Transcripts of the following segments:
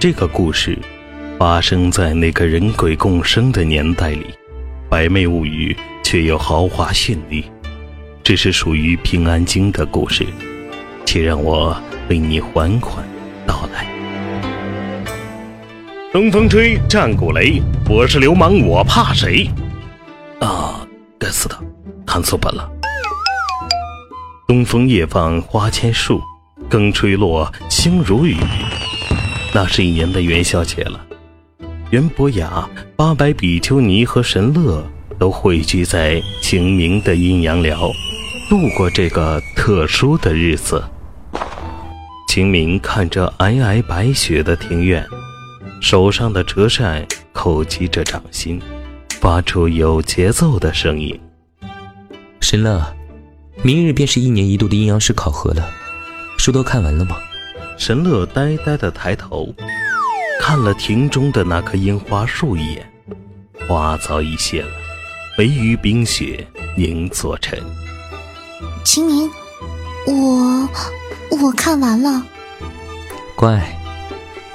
这个故事发生在那个人鬼共生的年代里，百媚物语却又豪华绚丽。这是属于《平安京》的故事，且让我为你缓缓道来。东风吹，战鼓擂，我是流氓，我怕谁？啊，该死的，看错本了。东风夜放花千树，更吹落，星如雨。那是一年的元宵节了，袁博雅、八百比丘尼和神乐都汇聚在清明的阴阳寮，度过这个特殊的日子。清明看着皑皑白雪的庭院，手上的折扇叩击着掌心，发出有节奏的声音。神乐。明日便是一年一度的阴阳师考核了，书都看完了吗？神乐呆呆的抬头，看了庭中的那棵樱花树一眼，花早已谢了，唯余冰雪凝作尘。秦明，我我看完了。乖，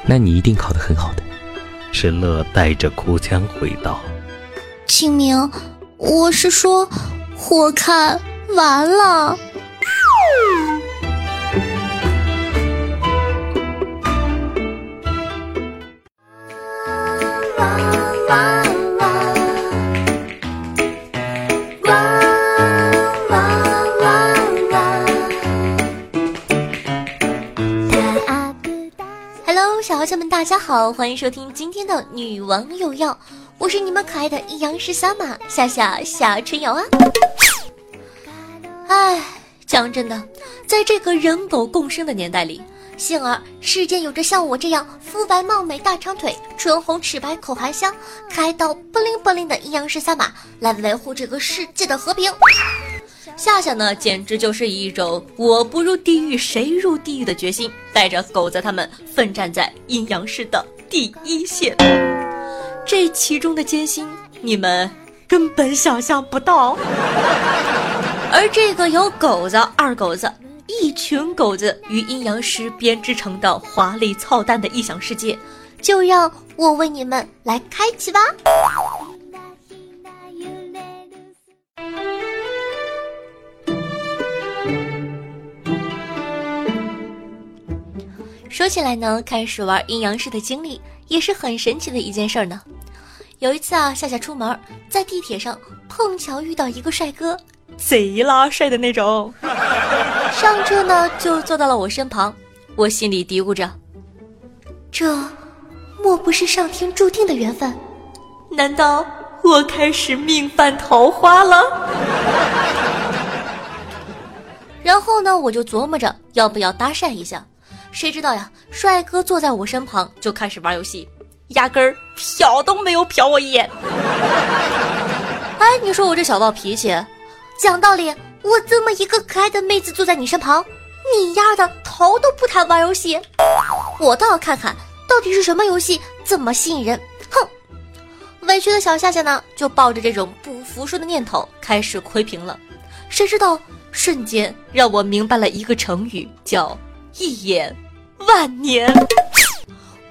那你一定考得很好的。神乐带着哭腔回道：“清明，我是说，我看。”完了。哇哇哇哇哇哇，哈喽小伙伴们，大家好，欢迎收听今天的《女王有药》，我是你们可爱的阴阳师小马夏夏夏春瑶啊。唉，讲真的，在这个人狗共生的年代里，幸而世间有着像我这样肤白貌美、大长腿、唇红齿白、口含香、开刀不灵不灵的阴阳师三马来维护这个世界的和平。夏夏呢，简直就是以一种我不入地狱谁入地狱的决心，带着狗子他们奋战在阴阳师的第一线。这其中的艰辛，你们根本想象不到。而这个由狗子、二狗子一群狗子与阴阳师编织成的华丽操蛋的异想世界，就让我为你们来开启吧。说起来呢，开始玩阴阳师的经历也是很神奇的一件事呢。有一次啊，夏夏出门，在地铁上碰巧遇到一个帅哥。贼拉帅的那种，上车呢就坐到了我身旁，我心里嘀咕着：这莫不是上天注定的缘分？难道我开始命犯桃花了？然后呢，我就琢磨着要不要搭讪一下，谁知道呀，帅哥坐在我身旁就开始玩游戏，压根儿瞟都没有瞟我一眼。哎，你说我这小暴脾气。讲道理，我这么一个可爱的妹子坐在你身旁，你丫的头都不抬玩游戏，我倒要看看到底是什么游戏这么吸引人。哼！委屈的小夏夏呢，就抱着这种不服输的念头开始窥屏了。谁知道瞬间让我明白了一个成语，叫一眼万年。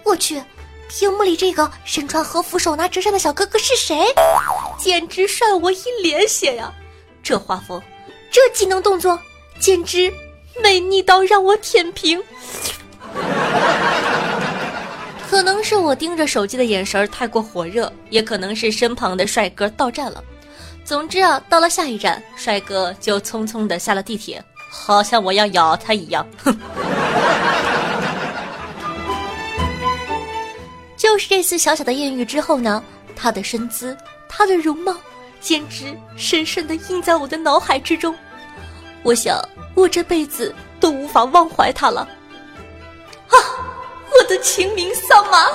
我去，屏幕里这个身穿和服、手拿折扇的小哥哥是谁？简直帅我一脸血呀！这画风，这技能动作，简直美腻到让我舔屏。可能是我盯着手机的眼神太过火热，也可能是身旁的帅哥到站了。总之啊，到了下一站，帅哥就匆匆的下了地铁，好像我要咬他一样。哼！就是这次小小的艳遇之后呢，他的身姿，他的容貌。简直深深的印在我的脑海之中，我想我这辈子都无法忘怀他了。啊，我的清明丧马！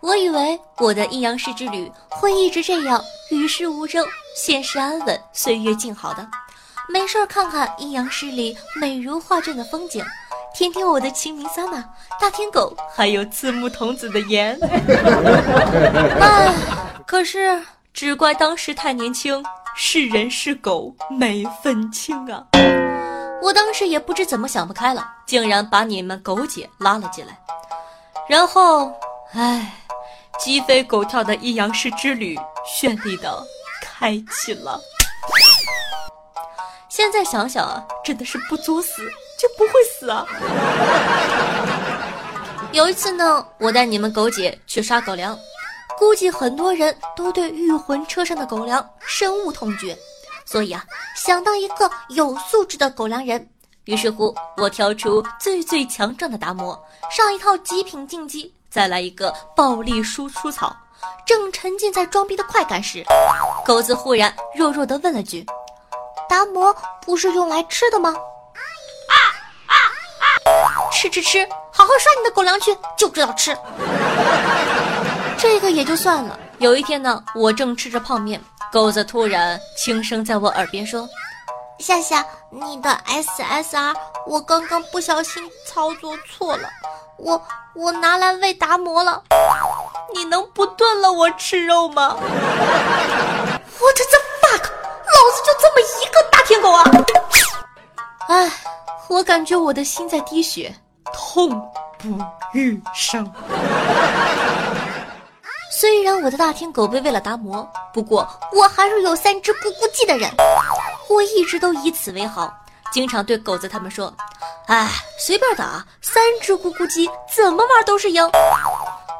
我以为我的阴阳师之旅会一直这样与世无争，现实安稳，岁月静好的。没事儿，看看阴阳师里美如画卷的风景，听听我的清明撒马、大天狗，还有刺木童子的言。哎，可是只怪当时太年轻，是人是狗没分清啊！我当时也不知怎么想不开了，竟然把你们狗姐拉了进来，然后，唉，鸡飞狗跳的阴阳师之旅绚丽的开启了。现在想想啊，真的是不作死就不会死啊！有一次呢，我带你们狗姐去刷狗粮，估计很多人都对御魂车上的狗粮深恶痛绝，所以啊，想当一个有素质的狗粮人。于是乎，我挑出最最强壮的达摩，上一套极品竞技，再来一个暴力输出草。正沉浸在装逼的快感时，狗子忽然弱弱地问了句：“达摩不是用来吃的吗？”啊啊啊吃吃吃，好好刷你的狗粮去，就知道吃。这个也就算了。有一天呢，我正吃着泡面，狗子突然轻声在我耳边说：“夏夏，你的 SSR 我刚刚不小心操作错了，我我拿来喂达摩了，你能不炖了我吃肉吗 我的怎老子就这么一个大舔狗啊！哎，我感觉我的心在滴血。痛不欲生。虽然我的大天狗被喂了达摩，不过我还是有三只咕咕鸡的人。我一直都以此为豪，经常对狗子他们说：“哎，随便打，三只咕咕鸡怎么玩都是赢。”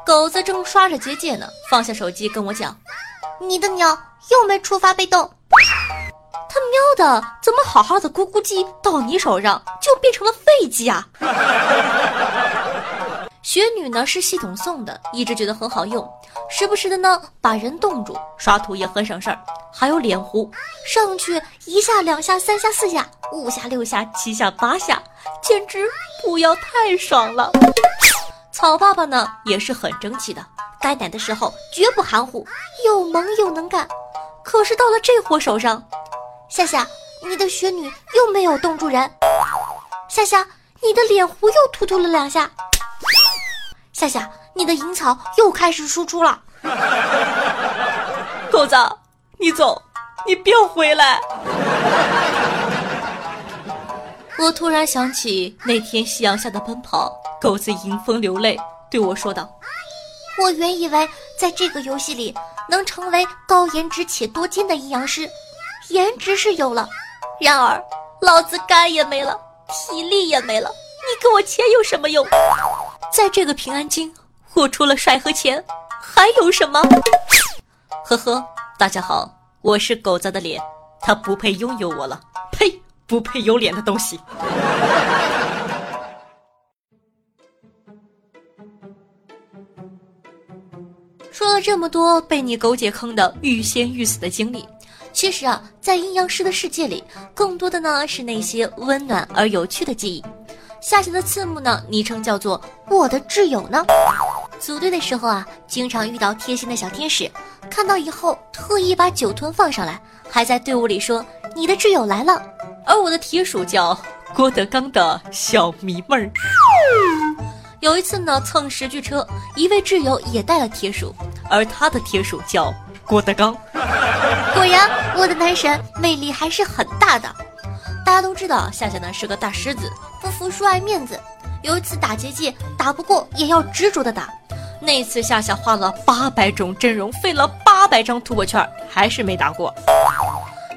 狗子正刷着结界呢，放下手机跟我讲：“你的鸟又没触发被动。”他喵的，怎么好好的咕咕鸡到你手上就变成了废鸡啊？雪女呢是系统送的，一直觉得很好用，时不时的呢把人冻住，刷图也很省事儿。还有脸糊，上去一下两下三下四下五下六下七下八下，简直不要太爽了。草爸爸呢也是很争气的，该奶的时候绝不含糊，又萌又能干。可是到了这货手上。夏夏，你的雪女又没有冻住人。夏夏，你的脸糊又突突了两下。夏夏，你的银草又开始输出了。狗子，你走，你别回来。我突然想起那天夕阳下的奔跑，狗子迎风流泪，对我说道：“我原以为在这个游戏里能成为高颜值且多金的阴阳师。”颜值是有了，然而老子肝也没了，体力也没了，你给我钱有什么用？在这个平安京，我除了帅和钱，还有什么？呵呵，大家好，我是狗子的脸，他不配拥有我了，呸，不配有脸的东西。说了这么多被你狗姐坑的欲仙欲死的经历。其实啊，在阴阳师的世界里，更多的呢是那些温暖而有趣的记忆。夏夏的次目呢，昵称叫做我的挚友呢。组队的时候啊，经常遇到贴心的小天使，看到以后特意把酒吞放上来，还在队伍里说你的挚友来了。而我的铁鼠叫郭德纲的小迷妹儿。有一次呢，蹭十句车，一位挚友也带了铁鼠，而他的铁鼠叫。郭德纲，果然我的男神魅力还是很大的。大家都知道夏夏呢是个大狮子，不服输爱面子。有一次打结界打不过也要执着的打。那次夏夏花了八百种阵容，费了八百张突破券，还是没打过。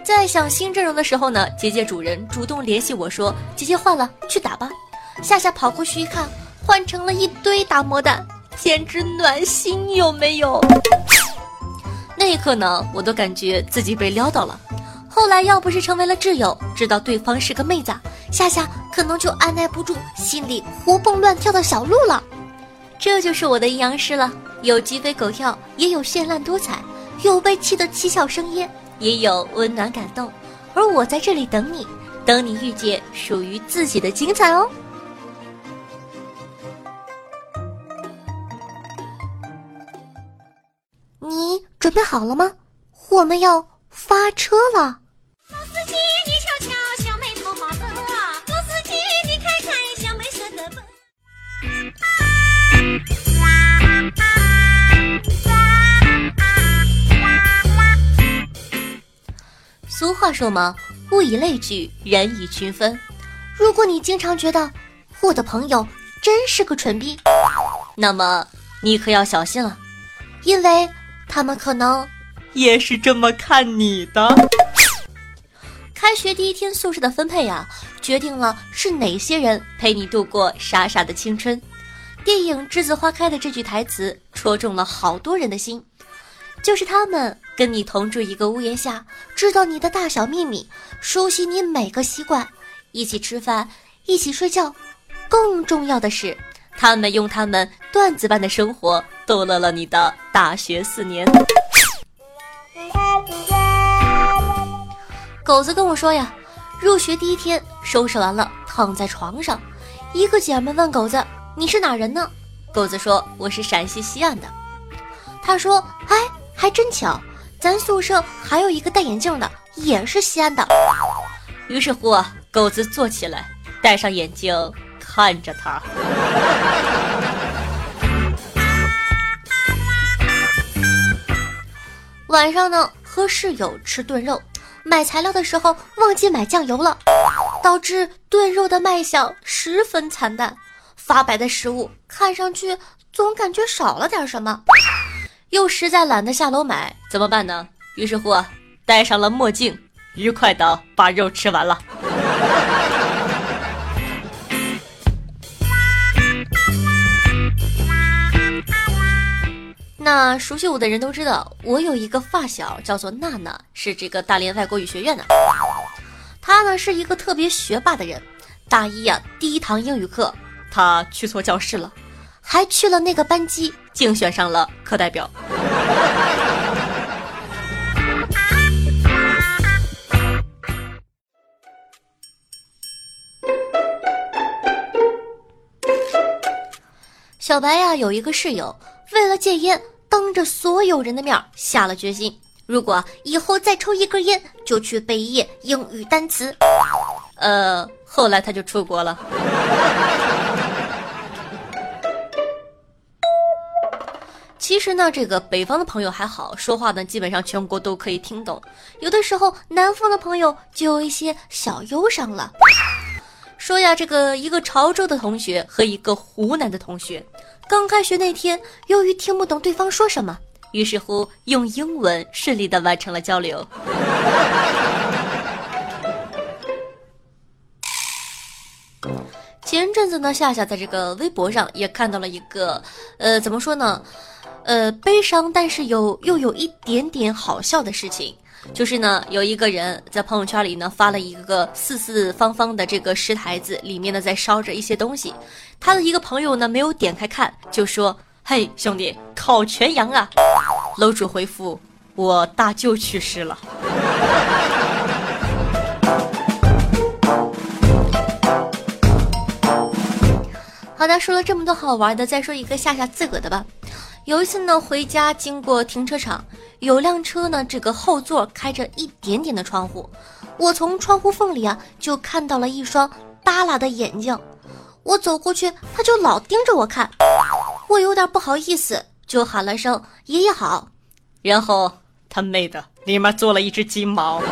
在想新阵容的时候呢，结界主人主动联系我说：“结界换了，去打吧。”夏夏跑过去一看，换成了一堆大魔蛋，简直暖心有没有？那一刻呢，我都感觉自己被撩到了。后来要不是成为了挚友，知道对方是个妹子，夏夏可能就按耐不住心里活蹦乱跳的小鹿了。这就是我的阴阳师了，有鸡飞狗跳，也有绚烂多彩，有被气得七窍生烟，也有温暖感动。而我在这里等你，等你遇见属于自己的精彩哦。你。准备好了吗？我们要发车了。老司机，你瞧瞧，小妹头马色。老司机，你看看，小妹色的奔。俗话说嘛，物以类聚，人以群分。如果你经常觉得我的朋友真是个蠢逼，那么你可要小心了，因为他们可能也是这么看你的。开学第一天宿舍的分配呀，决定了是哪些人陪你度过傻傻的青春。电影《栀子花开》的这句台词戳中了好多人的心。就是他们跟你同住一个屋檐下，知道你的大小秘密，熟悉你每个习惯，一起吃饭，一起睡觉。更重要的是，他们用他们段子般的生活逗乐了你的大学四年。狗子跟我说呀，入学第一天收拾完了，躺在床上，一个姐们问狗子：“你是哪人呢？”狗子说：“我是陕西西安的。”他说：“哎。”还真巧，咱宿舍还有一个戴眼镜的，也是西安的。于是乎，狗子坐起来，戴上眼镜，看着他。晚上呢，和室友吃炖肉，买材料的时候忘记买酱油了，导致炖肉的卖相十分惨淡。发白的食物看上去总感觉少了点什么。又实在懒得下楼买，怎么办呢？于是乎，戴上了墨镜，愉快的把肉吃完了。那熟悉我的人都知道，我有一个发小叫做娜娜，是这个大连外国语学院的。她呢是一个特别学霸的人。大一呀，第一堂英语课，她去错教室了，还去了那个班级。竞选上了课代表。小白呀，有一个室友，为了戒烟，当着所有人的面下了决心，如果以后再抽一根烟，就去背一页英语单词。呃，后来他就出国了。其实呢，这个北方的朋友还好，说话呢基本上全国都可以听懂。有的时候南方的朋友就有一些小忧伤了。说呀，这个一个潮州的同学和一个湖南的同学，刚开学那天，由于听不懂对方说什么，于是乎用英文顺利的完成了交流。前阵子呢，夏夏在这个微博上也看到了一个，呃，怎么说呢？呃，悲伤，但是有又有一点点好笑的事情，就是呢，有一个人在朋友圈里呢发了一个四四方方的这个石台子，里面呢在烧着一些东西。他的一个朋友呢没有点开看，就说：“嘿，兄弟，烤全羊啊！”楼主回复：“我大舅去世了。”好的，说了这么多好玩的，再说一个夏夏自个的吧。有一次呢，回家经过停车场，有辆车呢，这个后座开着一点点的窗户，我从窗户缝里啊，就看到了一双耷拉的眼睛。我走过去，他就老盯着我看，我有点不好意思，就喊了声“爷爷好”，然后他妹的，里面坐了一只金毛。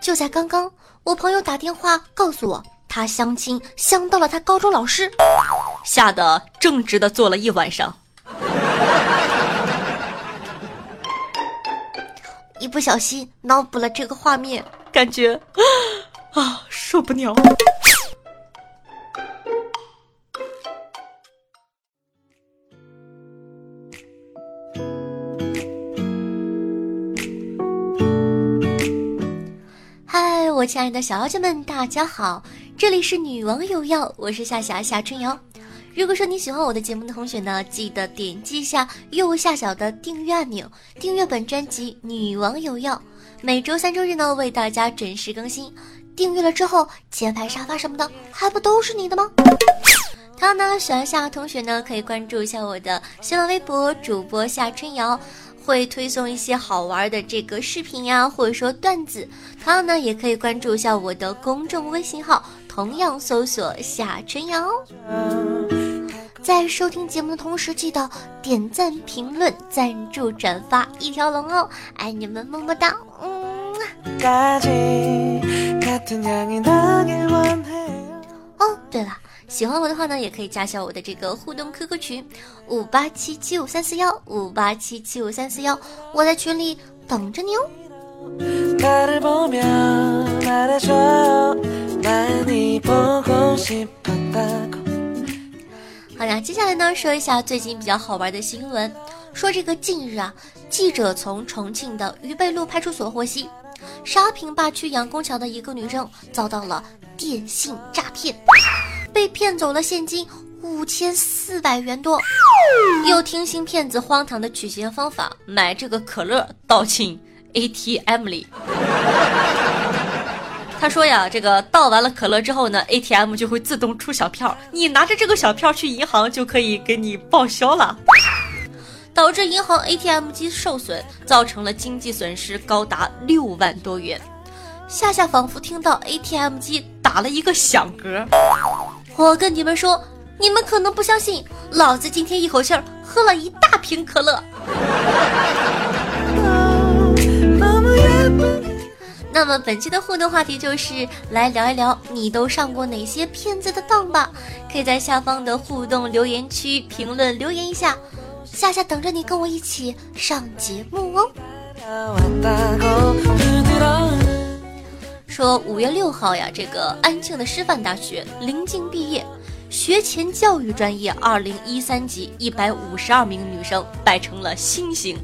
就在刚刚，我朋友打电话告诉我。他相亲相到了他高中老师，吓得正直的坐了一晚上。一不小心脑补了这个画面，感觉啊受不了。嗨，我亲爱的小妖精们，大家好。这里是女王有药，我是夏霞夏春瑶。如果说你喜欢我的节目的同学呢，记得点击一下右下角的订阅按钮，订阅本专辑《女王有药》。每周三周日呢，为大家准时更新。订阅了之后，前排沙发什么的，还不都是你的吗？同样呢，喜欢夏同学呢，可以关注一下我的新浪微博主播夏春瑶。会推送一些好玩的这个视频呀，或者说段子。同样呢，也可以关注一下我的公众微信号，同样搜索夏春瑶。在收听节目的同时，记得点赞、评论、赞助、转发一条龙哦！爱你们，么么哒！嗯。哦，对了，喜欢我的话呢，也可以加下我的这个互动 QQ 群五八七七五三四幺五八七七五三四幺，我在群里等着你哦。好呀，接下来呢，说一下最近比较好玩的新闻。说这个近日啊，记者从重庆的渝北路派出所获悉，沙坪坝区杨公桥的一个女生遭到了电信诈骗，被骗走了现金五千四百元多。又听信骗子荒唐的取钱方法，买这个可乐倒进 ATM 里。他说呀，这个倒完了可乐之后呢，ATM 就会自动出小票，你拿着这个小票去银行就可以给你报销了，导致银行 ATM 机受损，造成了经济损失高达六万多元。夏夏仿佛听到 ATM 机打了一个响嗝，我跟你们说，你们可能不相信，老子今天一口气喝了一大瓶可乐。那么本期的互动话题就是来聊一聊你都上过哪些骗子的当吧？可以在下方的互动留言区评论留言一下，夏夏等着你跟我一起上节目哦。说五月六号呀，这个安庆的师范大学临近毕业，学前教育专业二零一三级一百五十二名女生摆成了星星。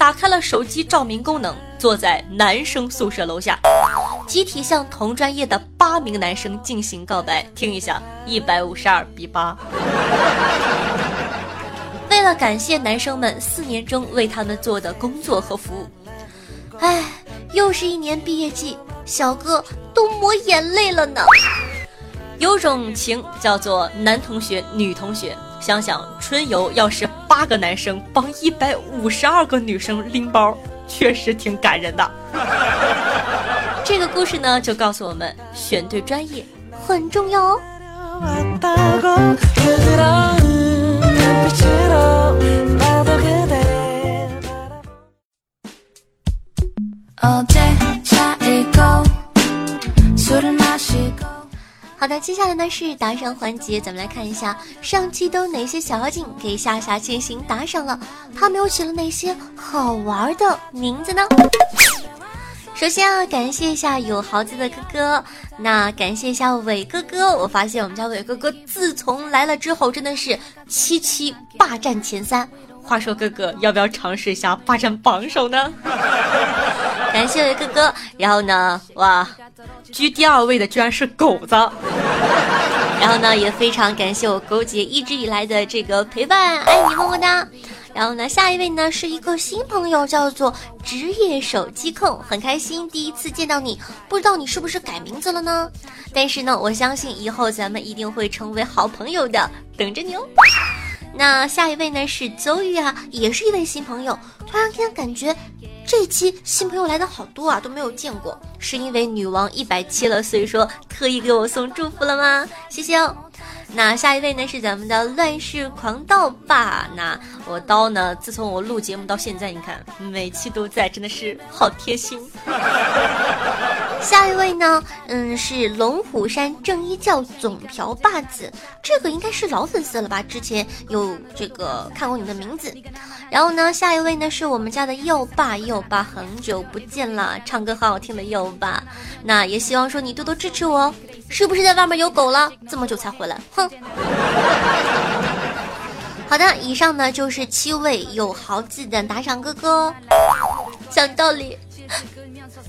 打开了手机照明功能，坐在男生宿舍楼下，集体向同专业的八名男生进行告白。听一下，一百五十二比八。为了感谢男生们四年中为他们做的工作和服务，哎，又是一年毕业季，小哥都抹眼泪了呢。有种情叫做男同学、女同学。想想春游，要是八个男生帮一百五十二个女生拎包，确实挺感人的。这个故事呢，就告诉我们选对专业很重要哦。好的，接下来呢是打赏环节，咱们来看一下上期都哪些小妖精给夏夏进行打赏了，他们又起了哪些好玩的名字呢？首先啊，感谢一下有豪子的哥哥，那感谢一下伟哥哥，我发现我们家伟哥哥自从来了之后，真的是七七霸占前三。话说哥哥，要不要尝试一下霸占榜首呢？感谢伟哥哥，然后呢，哇。居第二位的居然是狗子，然后呢，也非常感谢我狗姐一直以来的这个陪伴，爱你么么哒。然后呢，下一位呢是一个新朋友，叫做职业手机控，很开心第一次见到你，不知道你是不是改名字了呢？但是呢，我相信以后咱们一定会成为好朋友的，等着你哦。那下一位呢是邹玉啊，也是一位新朋友，突然间感觉。这一期新朋友来的好多啊，都没有见过，是因为女王一百七了，所以说特意给我送祝福了吗？谢谢哦。那下一位呢是咱们的乱世狂刀吧？那我刀呢，自从我录节目到现在，你看每期都在，真的是好贴心。下一位呢，嗯，是龙虎山正一教总瓢把子，这个应该是老粉丝了吧？之前有这个看过你的名字。然后呢，下一位呢是我们家的幼爸，幼爸很久不见了，唱歌好好听的幼爸。那也希望说你多多支持我哦，是不是在外面有狗了？这么久才回来，哼。好的，以上呢就是七位有豪气的打赏哥哥。讲道理。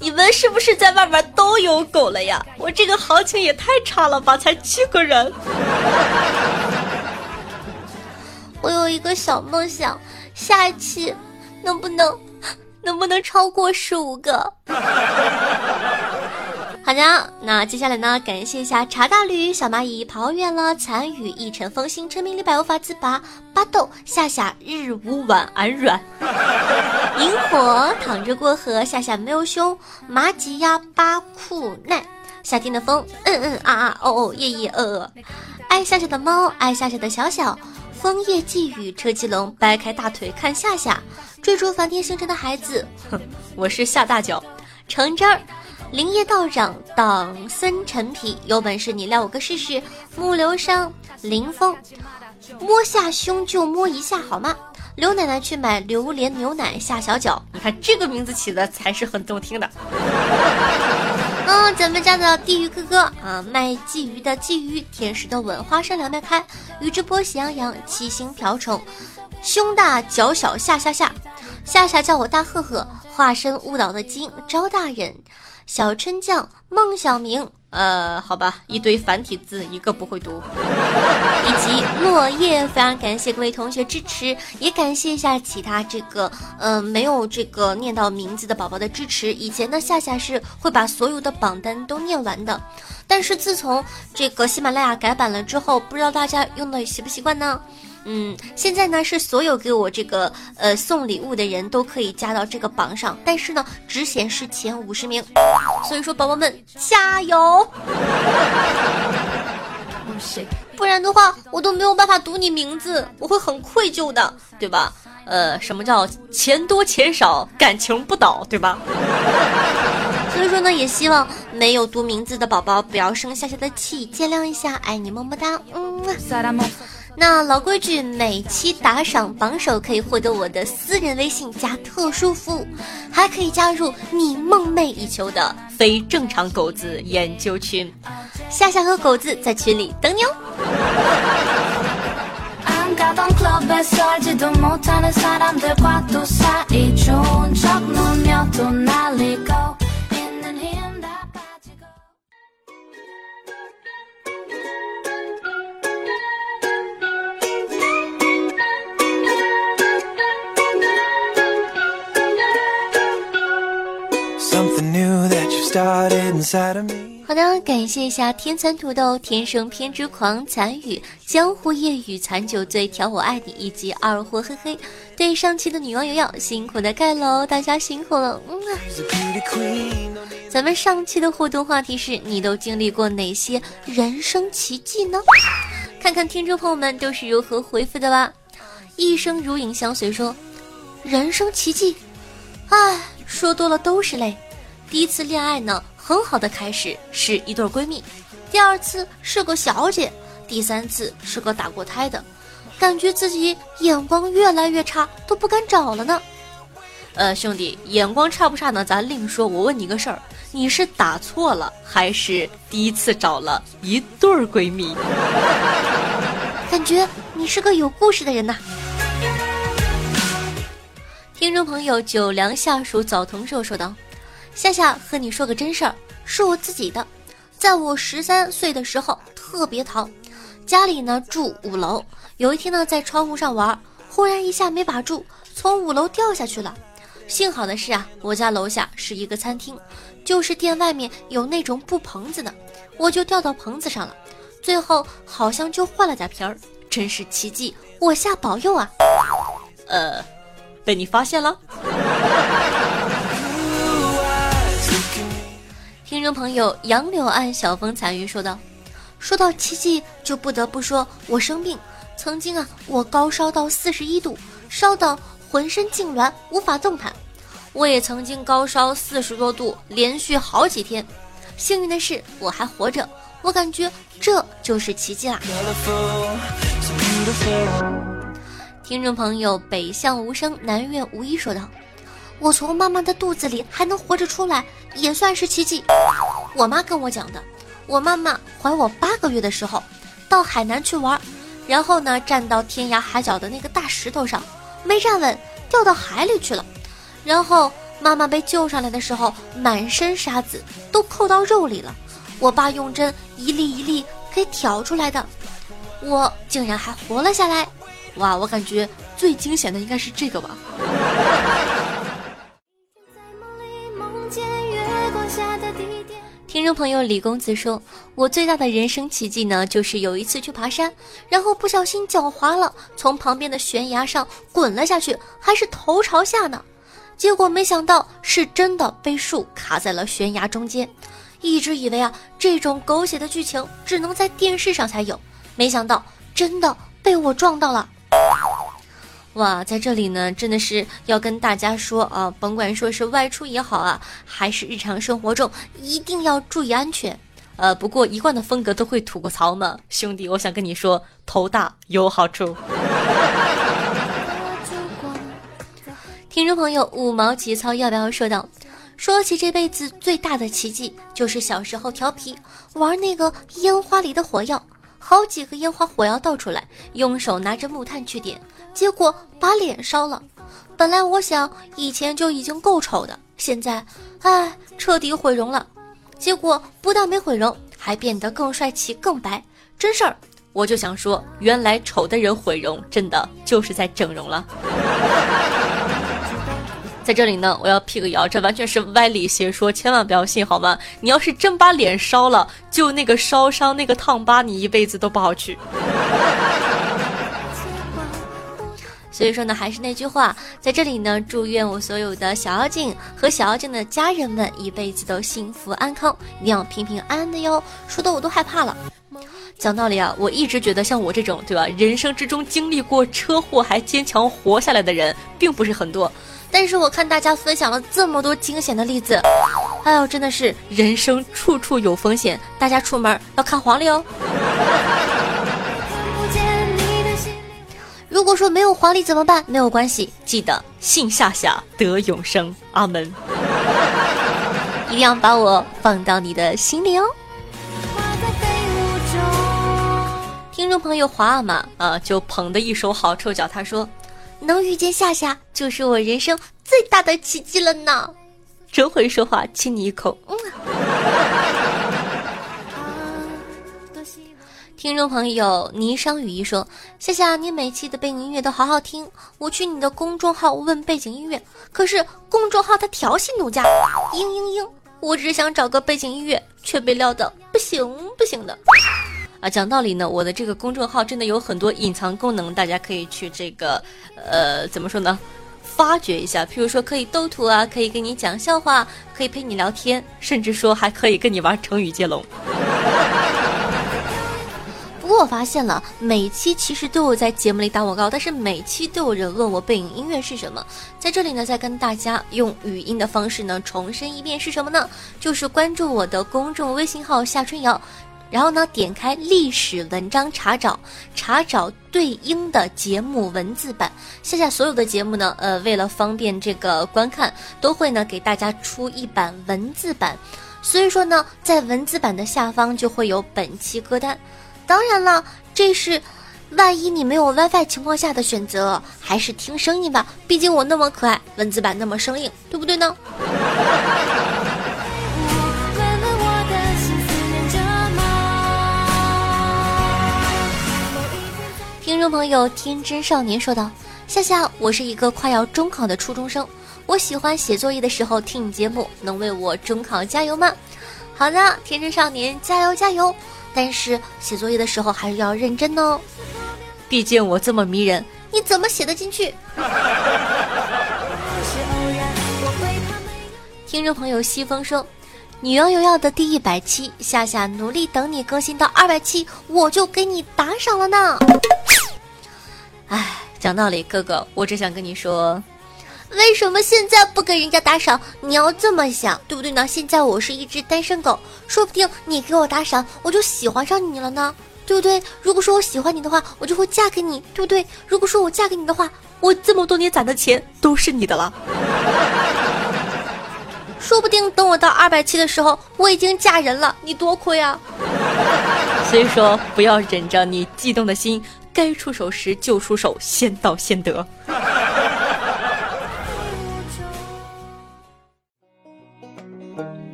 你们是不是在外面都有狗了呀？我这个行情也太差了吧，才七个人。我有一个小梦想，下一期能不能能不能超过十五个？好的，那接下来呢？感谢一下茶大驴、小蚂蚁跑远了、残雨一尘风心、陈明理百无法自拔、巴豆夏夏日无晚安软、萤火躺着过河、夏夏没有胸、麻吉呀巴库奈、夏天的风嗯嗯啊啊哦哦夜夜呃呃、爱夏夏的猫、爱夏夏的小小、枫叶寄语车继龙掰开大腿看夏夏，追逐梵天星辰的孩子，哼，我是夏大脚，橙汁儿，灵叶道长党参陈皮，有本事你撂我哥试试。木流伤林峰，摸下胸就摸一下好吗？刘奶奶去买榴莲牛奶下小脚，你看这个名字起的才是很动听的。嗯，咱们家的地狱哥哥啊，卖鲫鱼的鲫鱼，天使的吻，花生两面开，宇智波喜羊羊，七星瓢虫，胸大脚小下下下，下下叫我大赫赫，化身误导的精招大人，小春酱孟小明。呃，好吧，一堆繁体字，一个不会读。以及落叶，非常感谢各位同学支持，也感谢一下其他这个，嗯，没有这个念到名字的宝宝的支持。以前呢，夏夏是会把所有的榜单都念完的，但是自从这个喜马拉雅改版了之后，不知道大家用的习不习惯呢？嗯，现在呢是所有给我这个呃送礼物的人都可以加到这个榜上，但是呢只显示前五十名，所以说宝宝们加油，不然的话我都没有办法读你名字，我会很愧疚的，对吧？呃，什么叫钱多钱少感情不倒，对吧？所以说呢，也希望没有读名字的宝宝不要生夏夏的气，见谅一下，爱你么么哒，嗯。那老规矩，每期打赏榜首可以获得我的私人微信加特殊服务，还可以加入你梦寐以求的非正常狗子研究群。夏夏和狗子在群里等你哦。好的，感谢一下天蚕土豆、天生偏执狂、残雨、江湖夜雨、残酒醉、调我爱你以及二货嘿嘿。对上期的女王瑶瑶辛苦的盖楼，大家辛苦了。嗯啊，咱们上期的互动话题是你都经历过哪些人生奇迹呢？看看听众朋友们都是如何回复的吧。一生如影相随说，人生奇迹，唉，说多了都是泪。第一次恋爱呢？很好的开始是一对闺蜜，第二次是个小姐，第三次是个打过胎的，感觉自己眼光越来越差，都不敢找了呢。呃，兄弟，眼光差不差呢？咱另说。我问你个事儿，你是打错了，还是第一次找了一对儿闺蜜？感觉你是个有故事的人呐。听众朋友，九良下属早藤寿说道。夏夏和你说个真事儿，是我自己的。在我十三岁的时候，特别淘，家里呢住五楼。有一天呢，在窗户上玩，忽然一下没把住，从五楼掉下去了。幸好的是啊，我家楼下是一个餐厅，就是店外面有那种布棚子的，我就掉到棚子上了。最后好像就换了点皮儿，真是奇迹！我下保佑啊！呃，被你发现了。听众朋友杨柳岸晓风残云说道：“说到奇迹，就不得不说我生病。曾经啊，我高烧到四十一度，烧到浑身痉挛，无法动弹。我也曾经高烧四十多度，连续好几天。幸运的是，我还活着。我感觉这就是奇迹啦。”听众朋友北向无声，南苑无一说道。我从妈妈的肚子里还能活着出来，也算是奇迹。我妈跟我讲的，我妈妈怀我八个月的时候，到海南去玩，然后呢站到天涯海角的那个大石头上，没站稳，掉到海里去了。然后妈妈被救上来的时候，满身沙子，都扣到肉里了。我爸用针一粒一粒给挑出来的，我竟然还活了下来。哇，我感觉最惊险的应该是这个吧。听众朋友李公子说：“我最大的人生奇迹呢，就是有一次去爬山，然后不小心脚滑了，从旁边的悬崖上滚了下去，还是头朝下呢。结果没想到是真的被树卡在了悬崖中间。一直以为啊，这种狗血的剧情只能在电视上才有，没想到真的被我撞到了。哇，在这里呢，真的是要跟大家说啊，甭管说是外出也好啊，还是日常生活中，一定要注意安全。呃，不过一贯的风格都会吐个槽嘛，兄弟，我想跟你说，头大有好处。听众朋友，五毛节操要不要说道？说起这辈子最大的奇迹，就是小时候调皮玩那个烟花里的火药，好几个烟花火药倒出来，用手拿着木炭去点。结果把脸烧了。本来我想以前就已经够丑的，现在，唉，彻底毁容了。结果不但没毁容，还变得更帅气、更白。真事儿，我就想说，原来丑的人毁容，真的就是在整容了。在这里呢，我要辟个谣，这完全是歪理邪说，千万不要信，好吗？你要是真把脸烧了，就那个烧伤、那个烫疤，你一辈子都不好去。所以说呢，还是那句话，在这里呢，祝愿我所有的小妖精和小妖精的家人们一辈子都幸福安康，一定要平平安安的哟。说的我都害怕了。讲道理啊，我一直觉得像我这种，对吧？人生之中经历过车祸还坚强活下来的人，并不是很多。但是我看大家分享了这么多惊险的例子，哎呦，真的是人生处处有风险，大家出门要看黄历哦。如果说没有黄历怎么办？没有关系，记得信夏夏得永生，阿门。一定要把我放到你的心里哦。听众朋友华阿玛啊，就捧的一手好臭脚，他说：“能遇见夏夏，就是我人生最大的奇迹了呢。”真会说话，亲你一口。嗯。听众朋友霓裳羽衣说：“夏夏，你每期的背景音乐都好好听。我去你的公众号问背景音乐，可是公众号它调戏奴家，嘤嘤嘤！我只想找个背景音乐，却被撂的不行不行的。啊，讲道理呢，我的这个公众号真的有很多隐藏功能，大家可以去这个，呃，怎么说呢？发掘一下，譬如说可以斗图啊，可以跟你讲笑话，可以陪你聊天，甚至说还可以跟你玩成语接龙。”不过我发现了，每期其实都有在节目里打广告，但是每期都有人问我背景音乐是什么。在这里呢，再跟大家用语音的方式呢重申一遍是什么呢？就是关注我的公众微信号夏春瑶，然后呢点开历史文章查找，查找对应的节目文字版。下下所有的节目呢，呃，为了方便这个观看，都会呢给大家出一版文字版，所以说呢，在文字版的下方就会有本期歌单。当然了，这是万一你没有 WiFi 情况下的选择，还是听声音吧。毕竟我那么可爱，文字版那么生硬，对不对呢？听众朋友，天真少年说道：“夏夏，我是一个快要中考的初中生，我喜欢写作业的时候听你节目，能为我中考加油吗？”好的，天真少年，加油加油！但是写作业的时候还是要认真哦，毕竟我这么迷人，你怎么写得进去？听众朋友西风说，《女妖有药》的第一百期，夏夏努力等你更新到二百期，我就给你打赏了呢。哎，讲道理，哥哥，我只想跟你说。为什么现在不给人家打赏？你要这么想，对不对呢？现在我是一只单身狗，说不定你给我打赏，我就喜欢上你了呢，对不对？如果说我喜欢你的话，我就会嫁给你，对不对？如果说我嫁给你的话，我这么多年攒的钱都是你的了。说不定等我到二百七的时候，我已经嫁人了，你多亏啊！所以说，不要忍着你激动的心，该出手时就出手，先到先得。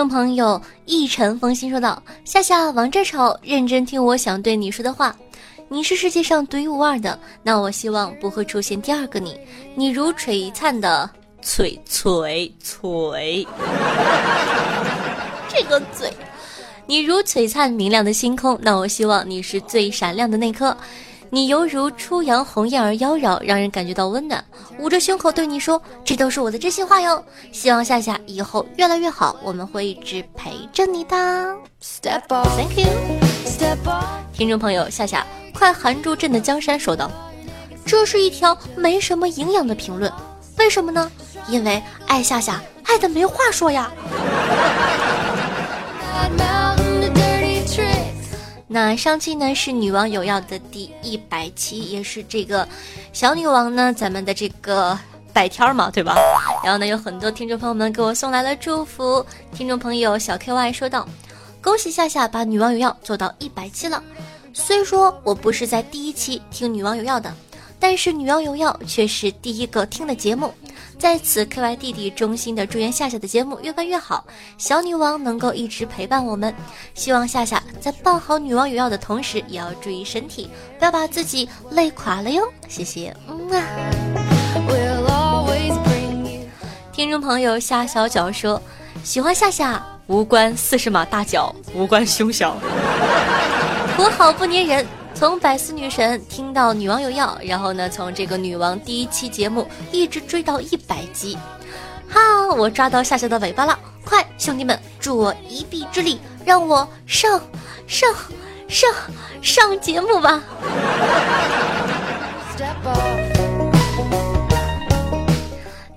众朋友，一尘风心说道：“夏夏王这瞅，认真听我想对你说的话。你是世界上独一无二的，那我希望不会出现第二个你。你如璀璨的璀璀璀，这个嘴，你如璀璨明亮的星空，那我希望你是最闪亮的那颗。”你犹如初阳红艳而妖娆，让人感觉到温暖。捂着胸口对你说：“这都是我的真心话哟。”希望夏夏以后越来越好，我们会一直陪着你的。Step Thank you. Step 听众朋友夏夏快含住朕的江山说道：“这是一条没什么营养的评论，为什么呢？因为爱夏夏爱的没话说呀。”那上期呢是女王有药的第一百期，也是这个小女王呢咱们的这个百天嘛，对吧？然后呢有很多听众朋友们给我送来了祝福。听众朋友小 Q Y 说道：“恭喜夏夏把女王有药做到一百期了。虽说我不是在第一期听女王有药的，但是女王有药却是第一个听的节目。”在此，K Y 弟弟衷心的祝愿夏夏的节目越办越好，小女王能够一直陪伴我们。希望夏夏在办好女王有药的同时，也要注意身体，不要把自己累垮了哟。谢谢，嗯啊。听众朋友夏小脚说，喜欢夏夏，无关四十码大脚，无关胸小，活好不粘人。从百思女神听到女王有药，然后呢，从这个女王第一期节目一直追到一百集，哈，我抓到夏夏的尾巴了！快，兄弟们，助我一臂之力，让我上上上上节目吧！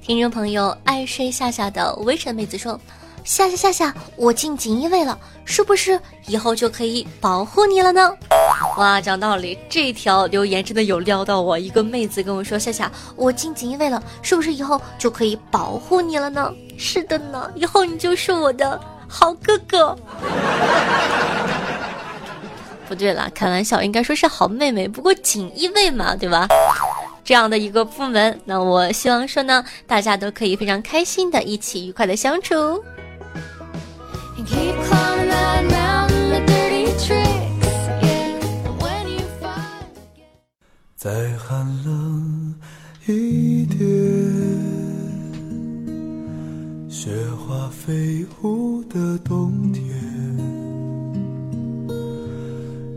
听众朋友，爱睡夏夏的微尘妹子说。夏夏夏夏，我进锦衣卫了，是不是以后就可以保护你了呢？哇，讲道理，这条留言真的有撩到我。一个妹子跟我说：“夏夏，我进锦衣卫了，是不是以后就可以保护你了呢？”是的呢，以后你就是我的好哥哥。不对啦，开玩笑，应该说是好妹妹。不过锦衣卫嘛，对吧？这样的一个部门，那我希望说呢，大家都可以非常开心的，一起愉快的相处。再寒冷一点，雪花飞舞的冬天。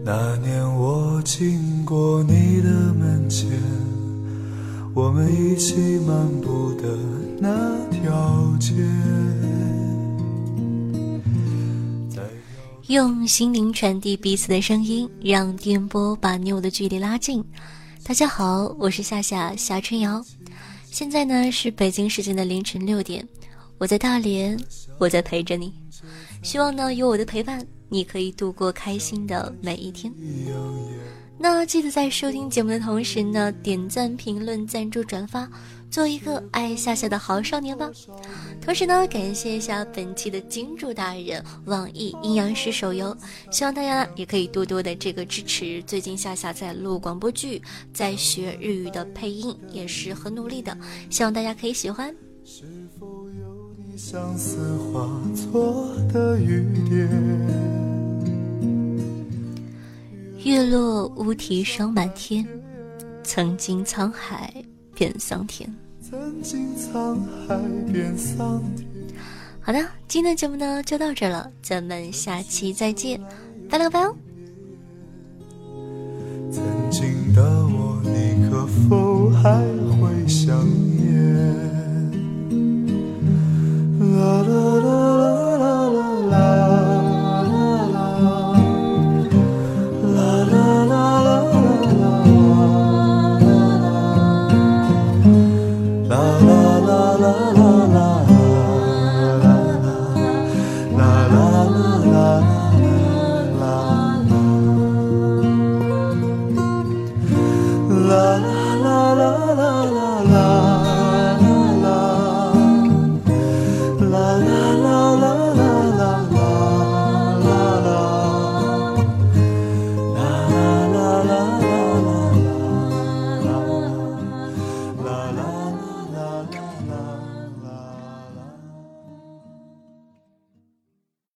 那年我经过你的门前，我们一起漫步的那条街。用心灵传递彼此的声音，让电波把你我的距离拉近。大家好，我是夏夏夏春瑶，现在呢是北京时间的凌晨六点，我在大连，我在陪着你。希望呢有我的陪伴，你可以度过开心的每一天。那记得在收听节目的同时呢，点赞、评论、赞助、转发。做一个爱夏夏的好少年吧。同时呢，感谢一下本期的金主大人网易阴阳师手游。希望大家也可以多多的这个支持。最近夏夏在录广播剧，在学日语的配音，也是很努力的。希望大家可以喜欢。是否有你相似化作的雨点月落乌啼霜满天，曾经沧海。变桑田。曾经沧海变桑田。好的，今天的节目呢就到这了，咱们下期再见，拜了拜哦。曾经的我，你可否还会想？